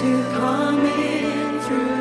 to come in through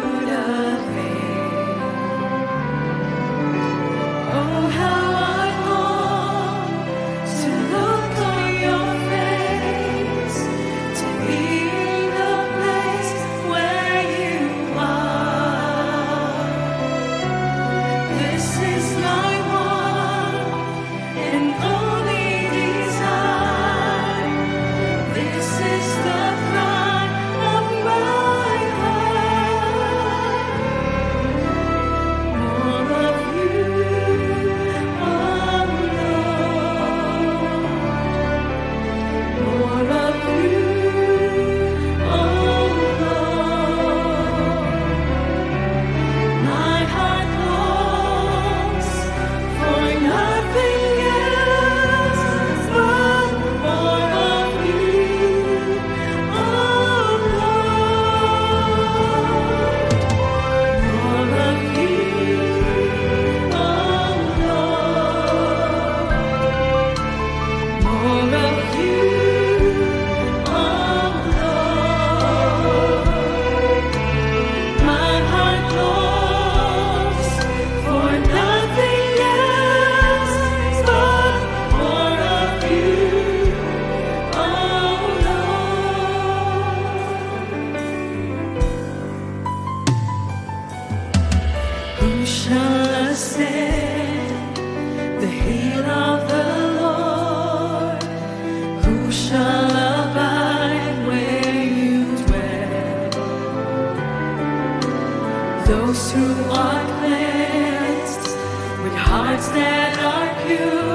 that are pure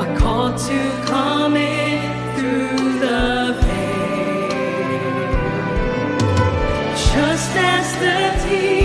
are called to come in through the veil. Just as the tears.